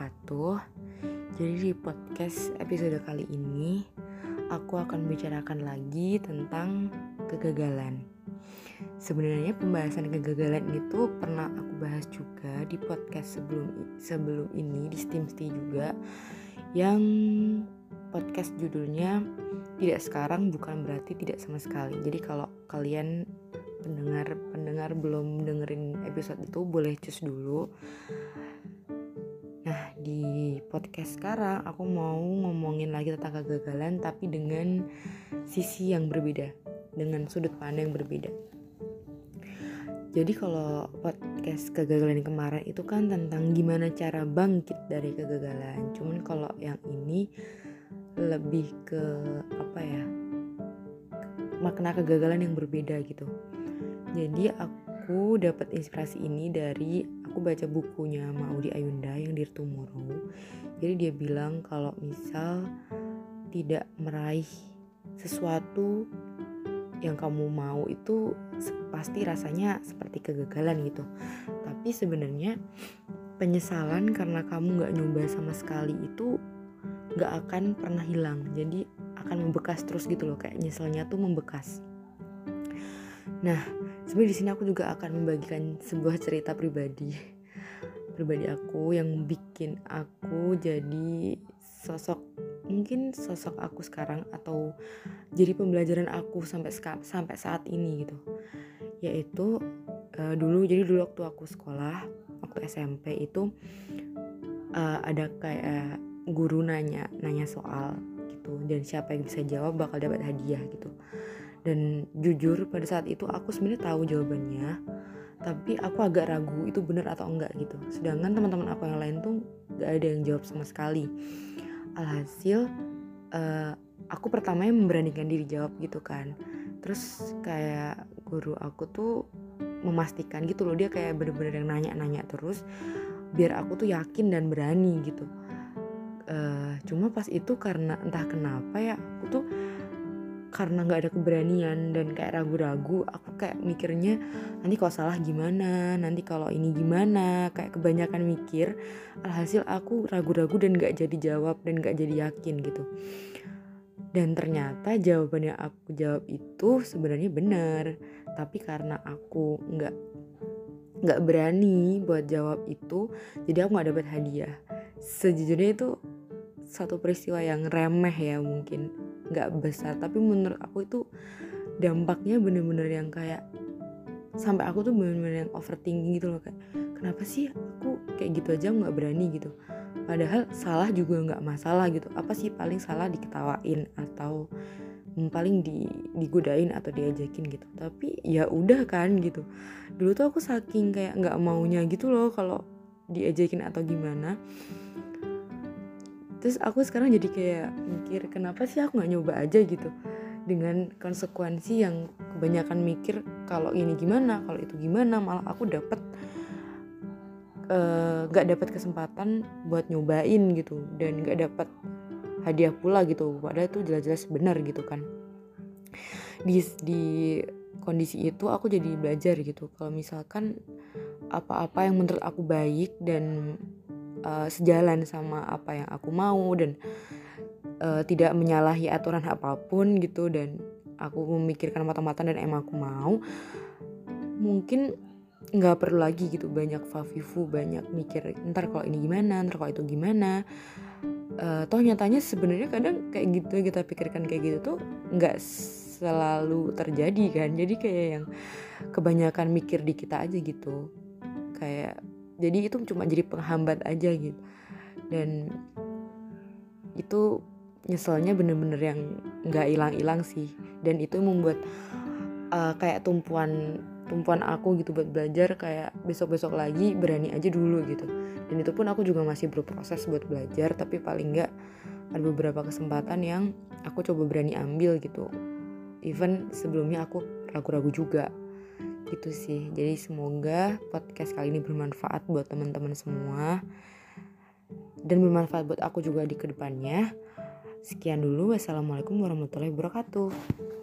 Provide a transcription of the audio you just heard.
wabarakatuh. Jadi di podcast episode kali ini aku akan bicarakan lagi tentang kegagalan. Sebenarnya pembahasan kegagalan itu pernah aku bahas juga di podcast sebelum sebelum ini di Steamsty juga yang podcast judulnya tidak sekarang bukan berarti tidak sama sekali. Jadi kalau kalian pendengar pendengar belum dengerin episode itu boleh cus dulu di podcast sekarang aku mau ngomongin lagi tentang kegagalan tapi dengan sisi yang berbeda. Dengan sudut pandang yang berbeda. Jadi kalau podcast kegagalan kemarin itu kan tentang gimana cara bangkit dari kegagalan. Cuman kalau yang ini lebih ke apa ya makna kegagalan yang berbeda gitu. Jadi aku dapat inspirasi ini dari aku baca bukunya Maudi Ayunda yang Dear Tomorrow. Jadi dia bilang kalau misal tidak meraih sesuatu yang kamu mau itu pasti rasanya seperti kegagalan gitu. Tapi sebenarnya penyesalan karena kamu nggak nyoba sama sekali itu nggak akan pernah hilang. Jadi akan membekas terus gitu loh kayak nyeselnya tuh membekas. Nah, sebenarnya di sini aku juga akan membagikan sebuah cerita pribadi pribadi aku yang bikin aku jadi sosok mungkin sosok aku sekarang atau jadi pembelajaran aku sampai sampai saat ini gitu. Yaitu uh, dulu jadi dulu waktu aku sekolah waktu SMP itu uh, ada kayak guru nanya nanya soal gitu. Dan siapa yang bisa jawab bakal dapat hadiah gitu. Dan jujur pada saat itu aku sebenarnya tahu jawabannya tapi aku agak ragu itu benar atau enggak gitu. Sedangkan teman-teman aku yang lain tuh gak ada yang jawab sama sekali. Alhasil uh, aku pertamanya memberanikan diri jawab gitu kan. Terus kayak guru aku tuh memastikan gitu loh dia kayak bener-bener yang nanya-nanya terus biar aku tuh yakin dan berani gitu. Uh, cuma pas itu karena entah kenapa ya aku tuh karena nggak ada keberanian dan kayak ragu-ragu aku kayak mikirnya nanti kalau salah gimana? Nanti kalau ini gimana? Kayak kebanyakan mikir alhasil aku ragu-ragu dan nggak jadi jawab dan nggak jadi yakin gitu. Dan ternyata jawaban yang aku jawab itu sebenarnya benar tapi karena aku nggak nggak berani buat jawab itu jadi aku nggak dapat hadiah. Sejujurnya itu satu peristiwa yang remeh ya mungkin nggak besar tapi menurut aku itu dampaknya bener-bener yang kayak sampai aku tuh bener-bener yang overthinking gitu loh kayak kenapa sih aku kayak gitu aja nggak berani? gitu. Padahal salah juga nggak masalah gitu. Apa sih paling salah diketawain atau paling di digodain atau diajakin gitu. Tapi ya udah kan gitu. Dulu tuh aku saking kayak nggak maunya gitu loh kalau diajakin atau gimana terus aku sekarang jadi kayak mikir kenapa sih aku nggak nyoba aja gitu? Dengan konsekuensi yang kebanyakan mikir kalau ini gimana kalau itu gimana malah aku dapet eh, nggak uh, dapat kesempatan buat nyobain gitu. Dan nggak dapat hadiah pula gitu. Padahal itu jelas-jelas benar gitu kan. Di di kondisi itu aku jadi belajar gitu. Kalau misalkan apa-apa yang menurut aku baik dan uh, sejalan sama apa yang aku mau dan uh, tidak menyalahi aturan apa pun gitu dan aku memikirkan matang-matang dan emang aku mau mungkin nggak perlu lagi gitu banyak fafifu banyak mikir ntar kalau ini gimana ntar kalau itu gimana. Uh, toh nyatanya sebenarnya kadang kayak gitu kita pikirkan kayak gitu tuh nggak selalu terjadi kan. Jadi kayak yang kebanyakan mikir di kita aja gitu. Kayak jadi itu cuma jadi penghambat aja gitu. Dan itu nyeselnya bener-bener yang nggak hilang-hilang sih. Dan itu membuat uh, kayak tumpuan tumpuan aku gitu buat belajar kayak besok-besok lagi berani aja dulu gitu. Dan itu pun aku juga masih berproses buat belajar tapi paling nggak ada beberapa kesempatan yang aku coba berani ambil gitu. Even sebelumnya aku ragu-ragu juga gitu sih. Jadi semoga podcast kali ini bermanfaat buat teman-teman semua. Dan bermanfaat buat aku juga di ke depannya. Sekian dulu. Wassalamualaikum warahmatullahi wabarakatuh